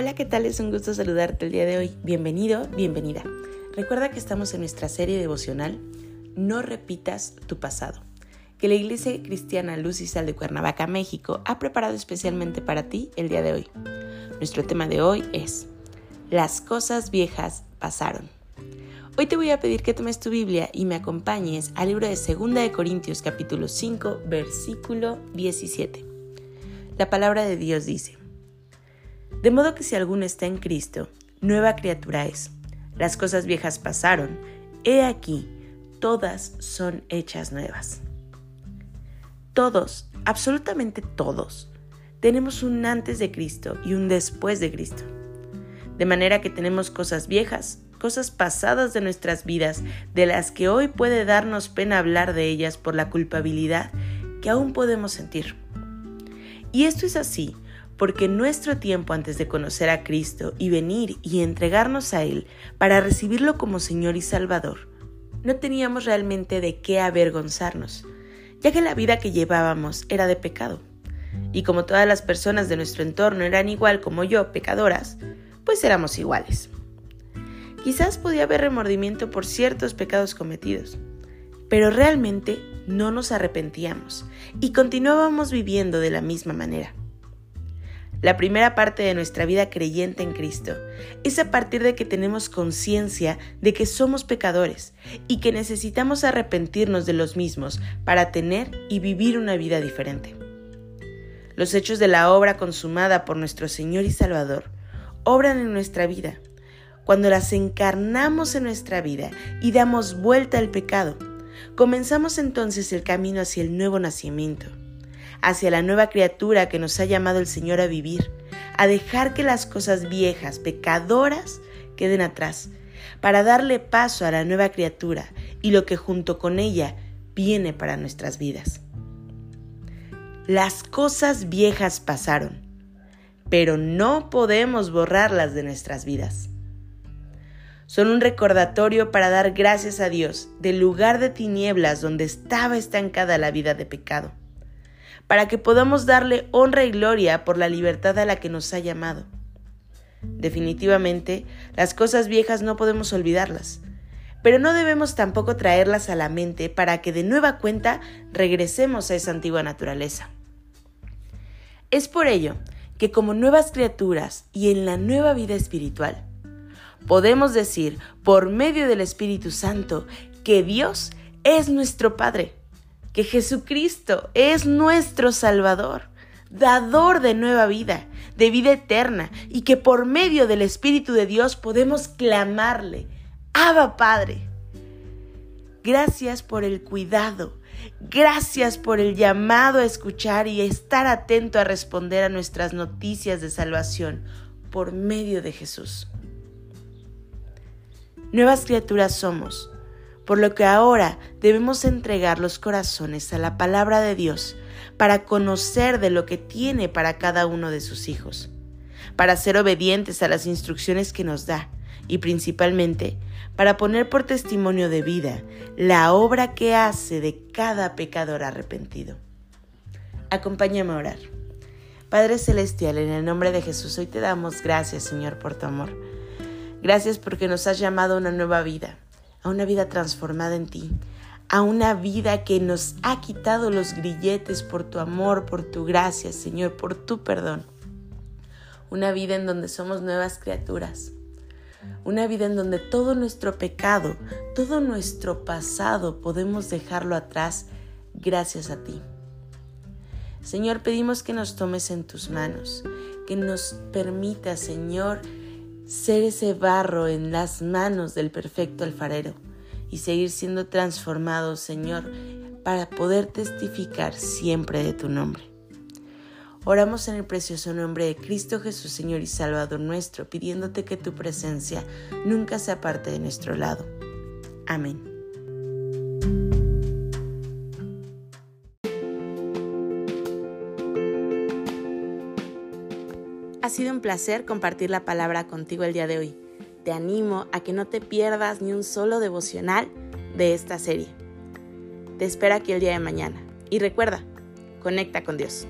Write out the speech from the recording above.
Hola, ¿qué tal? Es un gusto saludarte el día de hoy. Bienvenido, bienvenida. Recuerda que estamos en nuestra serie devocional No repitas tu pasado, que la Iglesia Cristiana Luz y Sal de Cuernavaca, México, ha preparado especialmente para ti el día de hoy. Nuestro tema de hoy es Las cosas viejas pasaron. Hoy te voy a pedir que tomes tu Biblia y me acompañes al libro de 2 de Corintios capítulo 5, versículo 17. La palabra de Dios dice: de modo que si alguno está en Cristo, nueva criatura es. Las cosas viejas pasaron, he aquí, todas son hechas nuevas. Todos, absolutamente todos, tenemos un antes de Cristo y un después de Cristo. De manera que tenemos cosas viejas, cosas pasadas de nuestras vidas, de las que hoy puede darnos pena hablar de ellas por la culpabilidad que aún podemos sentir. Y esto es así porque nuestro tiempo antes de conocer a Cristo y venir y entregarnos a Él para recibirlo como Señor y Salvador, no teníamos realmente de qué avergonzarnos, ya que la vida que llevábamos era de pecado. Y como todas las personas de nuestro entorno eran igual como yo, pecadoras, pues éramos iguales. Quizás podía haber remordimiento por ciertos pecados cometidos, pero realmente no nos arrepentíamos y continuábamos viviendo de la misma manera. La primera parte de nuestra vida creyente en Cristo es a partir de que tenemos conciencia de que somos pecadores y que necesitamos arrepentirnos de los mismos para tener y vivir una vida diferente. Los hechos de la obra consumada por nuestro Señor y Salvador obran en nuestra vida. Cuando las encarnamos en nuestra vida y damos vuelta al pecado, comenzamos entonces el camino hacia el nuevo nacimiento hacia la nueva criatura que nos ha llamado el Señor a vivir, a dejar que las cosas viejas, pecadoras, queden atrás, para darle paso a la nueva criatura y lo que junto con ella viene para nuestras vidas. Las cosas viejas pasaron, pero no podemos borrarlas de nuestras vidas. Son un recordatorio para dar gracias a Dios del lugar de tinieblas donde estaba estancada la vida de pecado para que podamos darle honra y gloria por la libertad a la que nos ha llamado. Definitivamente, las cosas viejas no podemos olvidarlas, pero no debemos tampoco traerlas a la mente para que de nueva cuenta regresemos a esa antigua naturaleza. Es por ello que como nuevas criaturas y en la nueva vida espiritual, podemos decir por medio del Espíritu Santo que Dios es nuestro Padre que Jesucristo es nuestro Salvador, dador de nueva vida, de vida eterna, y que por medio del Espíritu de Dios podemos clamarle, Abba Padre. Gracias por el cuidado, gracias por el llamado a escuchar y estar atento a responder a nuestras noticias de salvación por medio de Jesús. Nuevas criaturas somos por lo que ahora debemos entregar los corazones a la palabra de Dios para conocer de lo que tiene para cada uno de sus hijos, para ser obedientes a las instrucciones que nos da y principalmente para poner por testimonio de vida la obra que hace de cada pecador arrepentido. Acompáñame a orar. Padre Celestial, en el nombre de Jesús, hoy te damos gracias, Señor, por tu amor. Gracias porque nos has llamado a una nueva vida a una vida transformada en ti, a una vida que nos ha quitado los grilletes por tu amor, por tu gracia, Señor, por tu perdón. Una vida en donde somos nuevas criaturas. Una vida en donde todo nuestro pecado, todo nuestro pasado podemos dejarlo atrás gracias a ti. Señor, pedimos que nos tomes en tus manos, que nos permita, Señor, ser ese barro en las manos del perfecto alfarero y seguir siendo transformado, Señor, para poder testificar siempre de tu nombre. Oramos en el precioso nombre de Cristo Jesús, Señor y Salvador nuestro, pidiéndote que tu presencia nunca se aparte de nuestro lado. Amén. Sido un placer compartir la palabra contigo el día de hoy. Te animo a que no te pierdas ni un solo devocional de esta serie. Te espero aquí el día de mañana. Y recuerda, conecta con Dios.